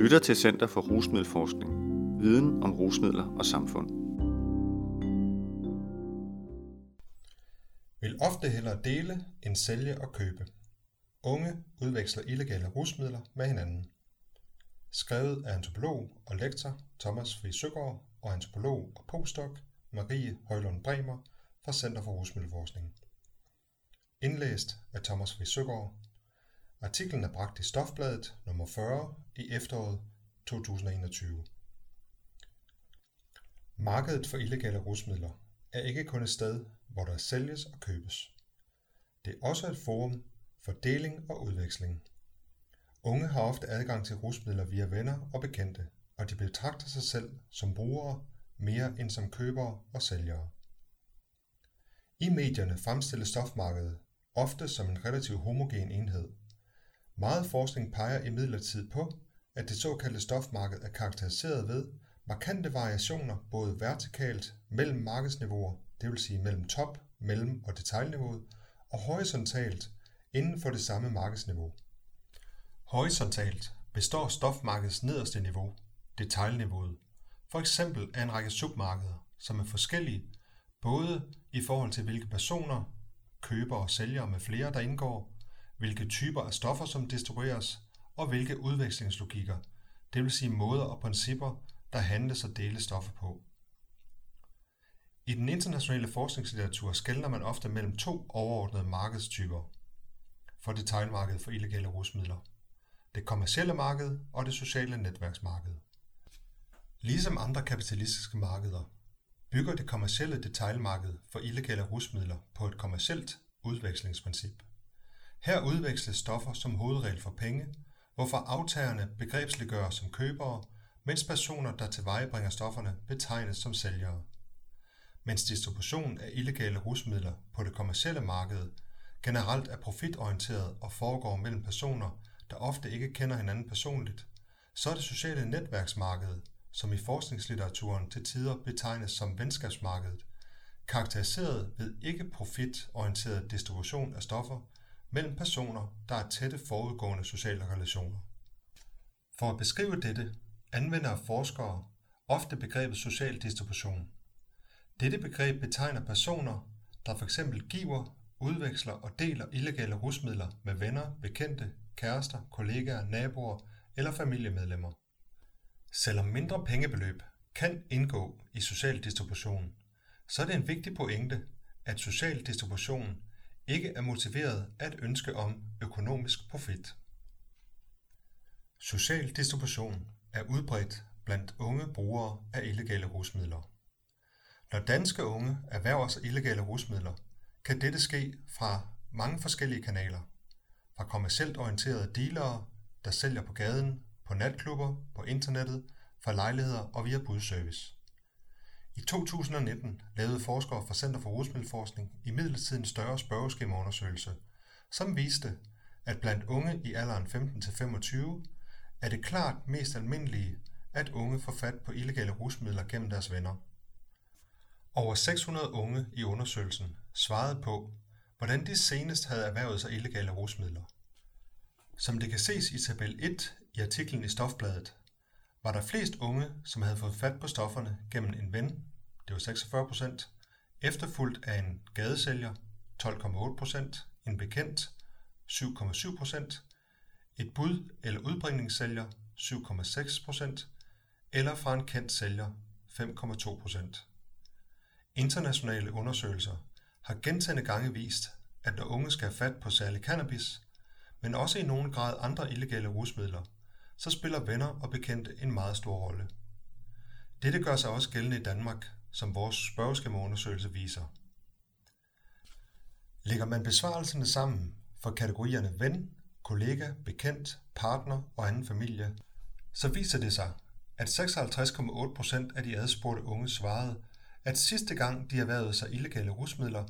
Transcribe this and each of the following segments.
lytter til Center for Rusmiddelforskning. Viden om rusmidler og samfund. Vil ofte hellere dele end sælge og købe. Unge udveksler illegale rusmidler med hinanden. Skrevet af antropolog og lektor Thomas Fri Søgaard og antropolog og postdoc Marie Højlund Bremer fra Center for Rusmiddelforskning. Indlæst af Thomas Fri Søgaard Artiklen er bragt i Stofbladet nummer 40 i efteråret 2021. Markedet for illegale rusmidler er ikke kun et sted, hvor der sælges og købes. Det er også et forum for deling og udveksling. Unge har ofte adgang til rusmidler via venner og bekendte, og de betragter sig selv som brugere mere end som købere og sælgere. I medierne fremstilles stofmarkedet ofte som en relativt homogen enhed – meget forskning peger imidlertid på, at det såkaldte stofmarked er karakteriseret ved markante variationer både vertikalt mellem markedsniveauer, det vil sige mellem top-, mellem- og detaljniveauet, og horisontalt inden for det samme markedsniveau. Horisontalt består stofmarkedets nederste niveau, detaljniveauet, for eksempel af en række submarkeder, som er forskellige, både i forhold til hvilke personer, købere og sælgere med flere, der indgår, hvilke typer af stoffer som distribueres, og hvilke udvekslingslogikker, det vil sige måder og principper, der handles og deles stoffer på. I den internationale forskningslitteratur skældner man ofte mellem to overordnede markedstyper for detailmarkedet for illegale rusmidler. Det kommercielle marked og det sociale netværksmarked. Ligesom andre kapitalistiske markeder bygger det kommercielle detailmarked for illegale rusmidler på et kommercielt udvekslingsprincip. Her udveksles stoffer som hovedregel for penge, hvorfor aftagerne begrebsliggøres som købere, mens personer, der tilvejebringer stofferne, betegnes som sælgere. Mens distributionen af illegale rusmidler på det kommercielle marked generelt er profitorienteret og foregår mellem personer, der ofte ikke kender hinanden personligt, så er det sociale netværksmarked, som i forskningslitteraturen til tider betegnes som venskabsmarkedet, karakteriseret ved ikke profitorienteret distribution af stoffer, mellem personer, der er tætte forudgående sociale relationer. For at beskrive dette anvender forskere ofte begrebet social distribution. Dette begreb betegner personer, der f.eks. giver, udveksler og deler illegale rusmidler med venner, bekendte, kærester, kollegaer, naboer eller familiemedlemmer. Selvom mindre pengebeløb kan indgå i social distribution, så er det en vigtig pointe, at social distribution ikke er motiveret af et ønske om økonomisk profit. Social distribution er udbredt blandt unge brugere af illegale rusmidler. Når danske unge erhverver sig illegale rusmidler, kan dette ske fra mange forskellige kanaler. Fra kommercielt orienterede dealere, der sælger på gaden, på natklubber, på internettet, fra lejligheder og via budservice. I 2019 lavede forskere fra Center for Rusmiddelforskning i midlertid en større spørgeskemaundersøgelse, som viste, at blandt unge i alderen 15-25 er det klart mest almindelige, at unge får fat på illegale rusmidler gennem deres venner. Over 600 unge i undersøgelsen svarede på, hvordan de senest havde erhvervet sig illegale rusmidler. Som det kan ses i tabel 1 i artiklen i Stofbladet, var der flest unge, som havde fået fat på stofferne gennem en ven, det var 46 procent, efterfulgt af en gadesælger, 12,8 procent, en bekendt, 7,7 procent, et bud- eller udbringningssælger, 7,6 procent, eller fra en kendt sælger, 5,2 procent. Internationale undersøgelser har gentagende gange vist, at når unge skal have fat på særlig cannabis, men også i nogen grad andre illegale rusmidler, så spiller venner og bekendte en meget stor rolle. Dette gør sig også gældende i Danmark, som vores spørgeskemaundersøgelse viser. Lægger man besvarelserne sammen for kategorierne ven, kollega, bekendt, partner og anden familie, så viser det sig, at 56,8% af de adspurgte unge svarede, at sidste gang de erhvervede sig illegale rusmidler,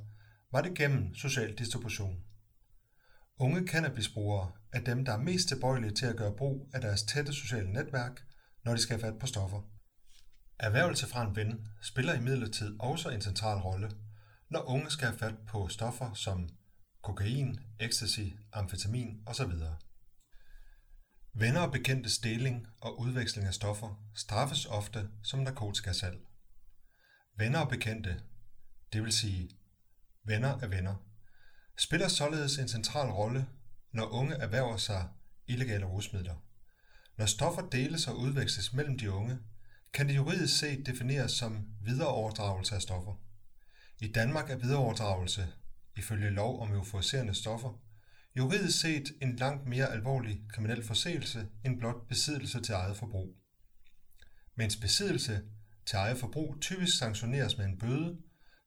var det gennem social distribution. Unge cannabisbrugere er dem, der er mest tilbøjelige til at gøre brug af deres tætte sociale netværk, når de skal have fat på stoffer. Erhvervelse fra en ven spiller imidlertid også en central rolle, når unge skal have fat på stoffer som kokain, ecstasy, amfetamin osv. Venner og bekendtes deling og udveksling af stoffer straffes ofte som narkotikasalg. Venner og bekendte, det vil sige venner af venner, spiller således en central rolle, når unge erhverver sig illegale rusmidler. Når stoffer deles og udveksles mellem de unge, kan det juridisk set defineres som videreoverdragelse af stoffer. I Danmark er videreoverdragelse, ifølge lov om euforiserende stoffer, juridisk set en langt mere alvorlig kriminel forseelse end blot besiddelse til eget forbrug. Mens besiddelse til eget forbrug typisk sanktioneres med en bøde,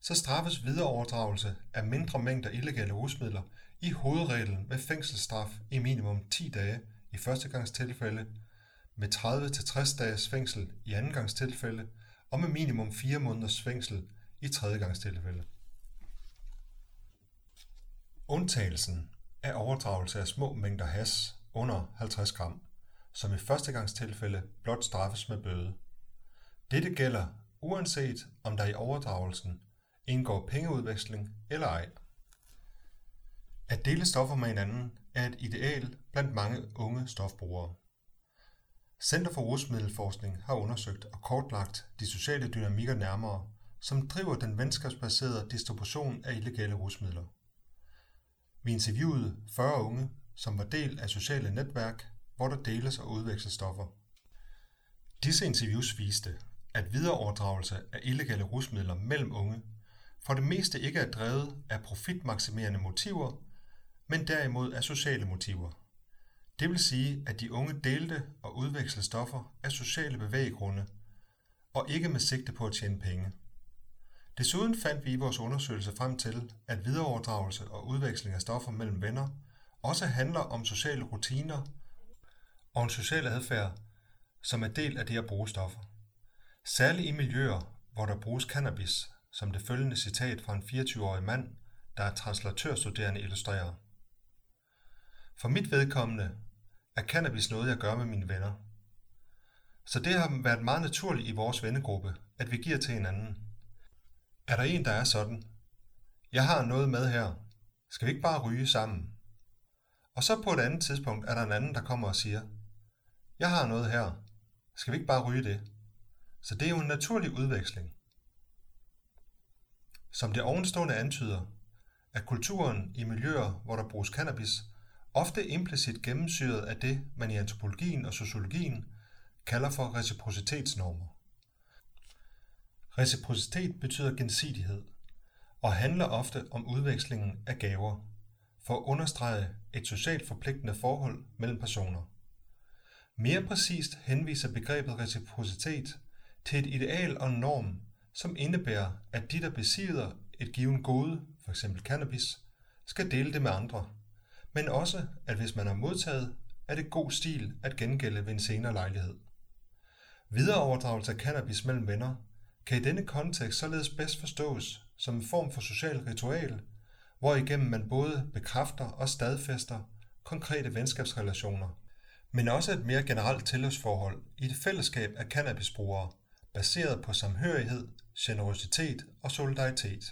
så straffes videreoverdragelse af mindre mængder illegale rusmidler i hovedreglen med fængselsstraf i minimum 10 dage i førstegangstilfælde, med 30-60 dages fængsel i andengangstilfælde og med minimum 4 måneders fængsel i tredjegangstilfælde. Undtagelsen er overdragelse af små mængder has under 50 gram, som i førstegangstilfælde blot straffes med bøde. Dette gælder uanset om der i overdragelsen indgår pengeudveksling eller ej. At dele stoffer med hinanden er et ideal blandt mange unge stofbrugere. Center for Rusmiddelforskning har undersøgt og kortlagt de sociale dynamikker nærmere, som driver den venskabsbaserede distribution af illegale rusmidler. Vi interviewede 40 unge, som var del af sociale netværk, hvor der deles og udveksles stoffer. Disse interviews viste, at videreoverdragelse af illegale rusmidler mellem unge for det meste ikke er drevet af profitmaksimerende motiver, men derimod af sociale motiver. Det vil sige, at de unge delte og udvekslede stoffer af sociale bevæggrunde, og ikke med sigte på at tjene penge. Desuden fandt vi i vores undersøgelse frem til, at videreoverdragelse og udveksling af stoffer mellem venner også handler om sociale rutiner og en social adfærd, som er del af det at bruge stoffer. Særligt i miljøer, hvor der bruges cannabis, som det følgende citat fra en 24-årig mand, der er translatørstuderende illustrerer. For mit vedkommende er cannabis noget, jeg gør med mine venner. Så det har været meget naturligt i vores vennegruppe, at vi giver til hinanden. Er der en, der er sådan? Jeg har noget med her. Skal vi ikke bare ryge sammen? Og så på et andet tidspunkt er der en anden, der kommer og siger, jeg har noget her. Skal vi ikke bare ryge det? Så det er jo en naturlig udveksling. Som det ovenstående antyder, er kulturen i miljøer, hvor der bruges cannabis, ofte implicit gennemsyret af det, man i antropologien og sociologien kalder for reciprocitetsnormer. Reciprocitet betyder gensidighed og handler ofte om udvekslingen af gaver for at understrege et socialt forpligtende forhold mellem personer. Mere præcist henviser begrebet reciprocitet til et ideal og en norm, som indebærer, at de, der besidder et givet gode, f.eks. cannabis, skal dele det med andre, men også, at hvis man har modtaget, er det god stil at gengælde ved en senere lejlighed. Videreoverdragelse af cannabis mellem venner kan i denne kontekst således bedst forstås som en form for social ritual, hvor igennem man både bekræfter og stadfæster konkrete venskabsrelationer, men også et mere generelt tilhørsforhold i et fællesskab af cannabisbrugere, baseret på samhørighed, generositet og solidaritet.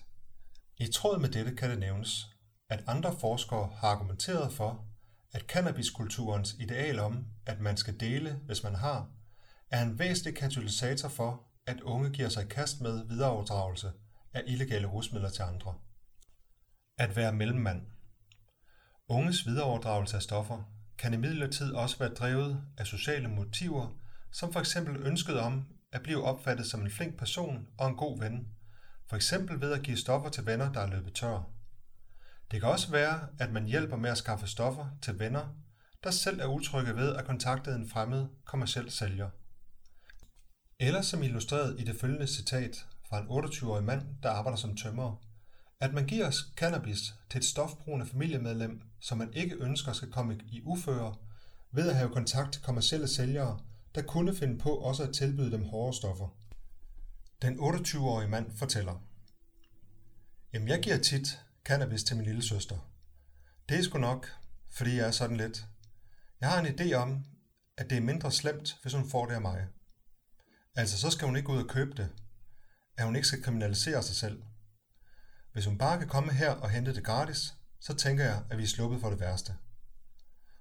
I tråd med dette kan det nævnes, at andre forskere har argumenteret for, at cannabiskulturens ideal om, at man skal dele, hvis man har, er en væsentlig katalysator for, at unge giver sig kast med videreoverdragelse af illegale rusmidler til andre. At være mellemmand. Unges videreoverdragelse af stoffer kan imidlertid også være drevet af sociale motiver, som for eksempel ønsket om at blive opfattet som en flink person og en god ven, for eksempel ved at give stoffer til venner, der er løbet tør. Det kan også være, at man hjælper med at skaffe stoffer til venner, der selv er utrygge ved at kontakte en fremmed kommersiel sælger. Eller som illustreret i det følgende citat fra en 28-årig mand, der arbejder som tømrer, at man giver cannabis til et stofbrugende familiemedlem, som man ikke ønsker skal komme i uføre, ved at have kontakt til kommersielle sælgere, der kunne finde på også at tilbyde dem hårde stoffer. Den 28-årige mand fortæller, Jamen jeg giver tit cannabis til min lille søster. Det er sgu nok, fordi jeg er sådan lidt. Jeg har en idé om, at det er mindre slemt, hvis hun får det af mig. Altså, så skal hun ikke ud og købe det, at hun ikke skal kriminalisere sig selv. Hvis hun bare kan komme her og hente det gratis, så tænker jeg, at vi er sluppet for det værste.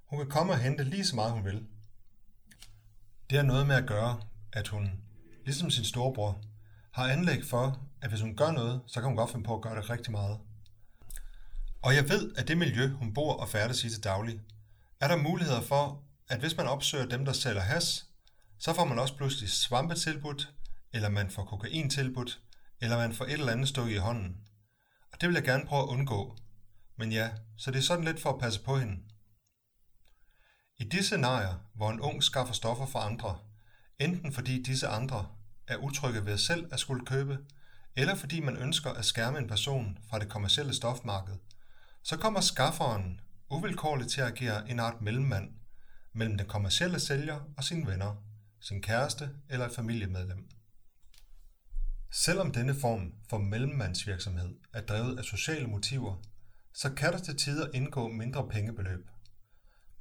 Hun kan komme og hente lige så meget hun vil. Det er noget med at gøre, at hun, ligesom sin storebror, har anlæg for, at hvis hun gør noget, så kan hun godt finde på at gøre det rigtig meget. Og jeg ved, at det miljø, hun bor og færdes i til daglig, er der muligheder for, at hvis man opsøger dem, der sælger has, så får man også pludselig svampe tilbudt, eller man får kokain tilbudt, eller man får et eller andet stykke i hånden. Og det vil jeg gerne prøve at undgå. Men ja, så det er sådan lidt for at passe på hende. I de scenarier, hvor en ung skaffer stoffer for andre, enten fordi disse andre er utrygge ved selv at skulle købe, eller fordi man ønsker at skærme en person fra det kommercielle stofmarked, så kommer skafferen uvilkårligt til at agere en art mellemmand mellem den kommercielle sælger og sine venner, sin kæreste eller et familiemedlem. Selvom denne form for mellemmandsvirksomhed er drevet af sociale motiver, så kan der til tider indgå mindre pengebeløb.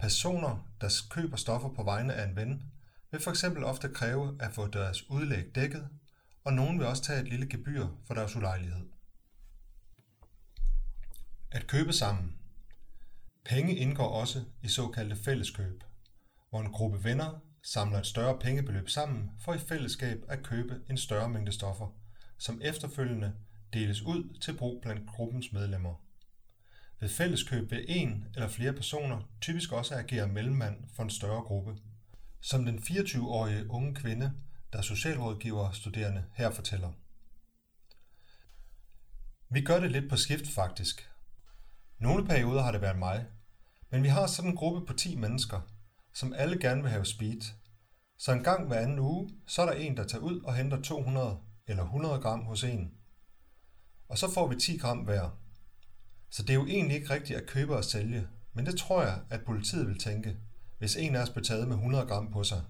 Personer, der køber stoffer på vegne af en ven, vil for eksempel ofte kræve at få deres udlæg dækket, og nogen vil også tage et lille gebyr for deres ulejlighed. At købe sammen. Penge indgår også i såkaldte fælleskøb, hvor en gruppe venner samler et større pengebeløb sammen for i fællesskab at købe en større mængde stoffer, som efterfølgende deles ud til brug blandt gruppens medlemmer. Ved fælleskøb vil en eller flere personer typisk også agere mellemmand for en større gruppe. Som den 24-årige unge kvinde, der er socialrådgiver studerende her fortæller. Vi gør det lidt på skift faktisk. Nogle perioder har det været mig, men vi har sådan en gruppe på 10 mennesker, som alle gerne vil have speed. Så en gang hver anden uge, så er der en, der tager ud og henter 200 eller 100 gram hos en. Og så får vi 10 gram hver. Så det er jo egentlig ikke rigtigt at købe og sælge, men det tror jeg, at politiet vil tænke, hvis en af os blev taget med 100 gram på sig.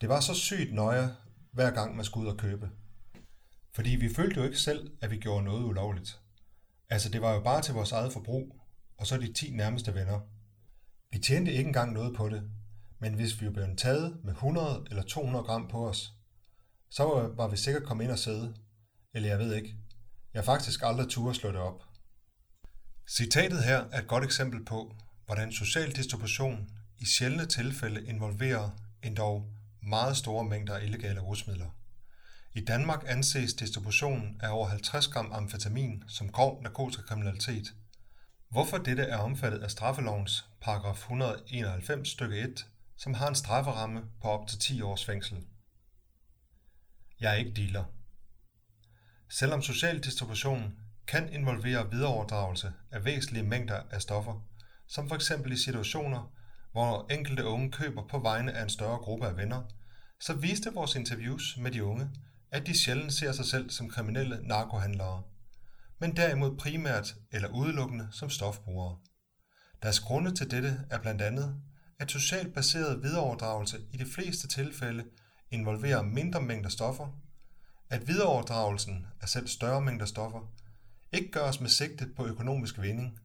Det var så sygt nøje, hver gang man skulle ud og købe. Fordi vi følte jo ikke selv, at vi gjorde noget ulovligt. Altså, det var jo bare til vores eget forbrug, og så de 10 nærmeste venner. Vi tjente ikke engang noget på det, men hvis vi blev taget med 100 eller 200 gram på os, så var vi sikkert kommet ind og sidde. Eller jeg ved ikke. Jeg har faktisk aldrig turde slå det op. Citatet her er et godt eksempel på, hvordan social distribution i sjældne tilfælde involverer endog meget store mængder af illegale rusmidler. I Danmark anses distributionen af over 50 gram amfetamin som grov narkotikakriminalitet. Hvorfor dette er omfattet af straffelovens paragraf 191 stykke 1, som har en strafferamme på op til 10 års fængsel. Jeg er ikke dealer. Selvom social distribution kan involvere videreoverdragelse af væsentlige mængder af stoffer, som f.eks. i situationer, hvor enkelte unge køber på vegne af en større gruppe af venner, så viste vores interviews med de unge, at de sjældent ser sig selv som kriminelle narkohandlere, men derimod primært eller udelukkende som stofbrugere. Deres grunde til dette er blandt andet, at socialt baseret videreoverdragelse i de fleste tilfælde involverer mindre mængder stoffer, at videreoverdragelsen af selv større mængder stoffer ikke gøres med sigte på økonomisk vinding,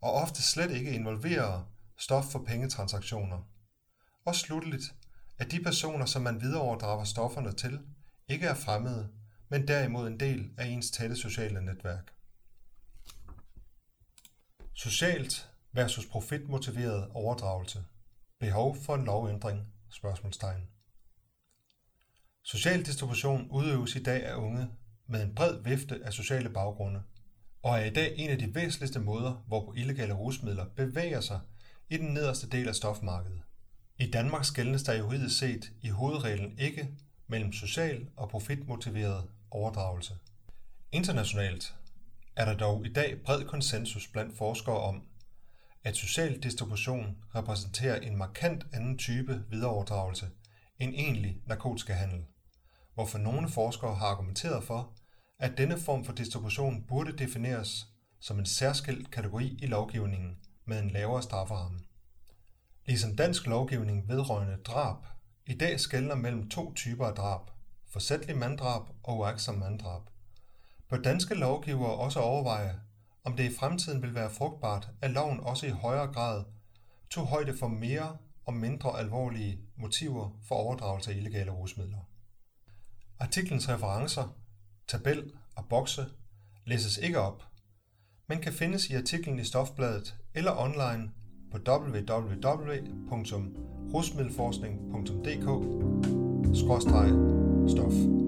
og ofte slet ikke involverer stof for pengetransaktioner. Og slutteligt, at de personer, som man videreoverdrager stofferne til, ikke er fremmede, men derimod en del af ens tætte sociale netværk. Socialt versus profitmotiveret overdragelse. Behov for en lovændring? Spørgsmålstegn. Social distribution udøves i dag af unge med en bred vifte af sociale baggrunde, og er i dag en af de væsentligste måder, hvorpå illegale rusmidler bevæger sig i den nederste del af stofmarkedet. I Danmark skældnes der juridisk set i hovedreglen ikke mellem social og profitmotiveret overdragelse. Internationalt er der dog i dag bred konsensus blandt forskere om, at social distribution repræsenterer en markant anden type videreoverdragelse end egentlig narkotikahandel hvorfor nogle forskere har argumenteret for, at denne form for distribution burde defineres som en særskilt kategori i lovgivningen med en lavere strafferamme. Ligesom dansk lovgivning vedrørende drab i dag skældner mellem to typer af drab, forsætlig manddrab og uagtsom manddrab. Bør danske lovgivere også overveje, om det i fremtiden vil være frugtbart, at loven også i højere grad tog højde for mere og mindre alvorlige motiver for overdragelse af illegale rusmidler. Artiklens referencer, tabel og bokse læses ikke op, men kan findes i artiklen i Stofbladet eller online på www.rusmiddelforskning.dk-stof.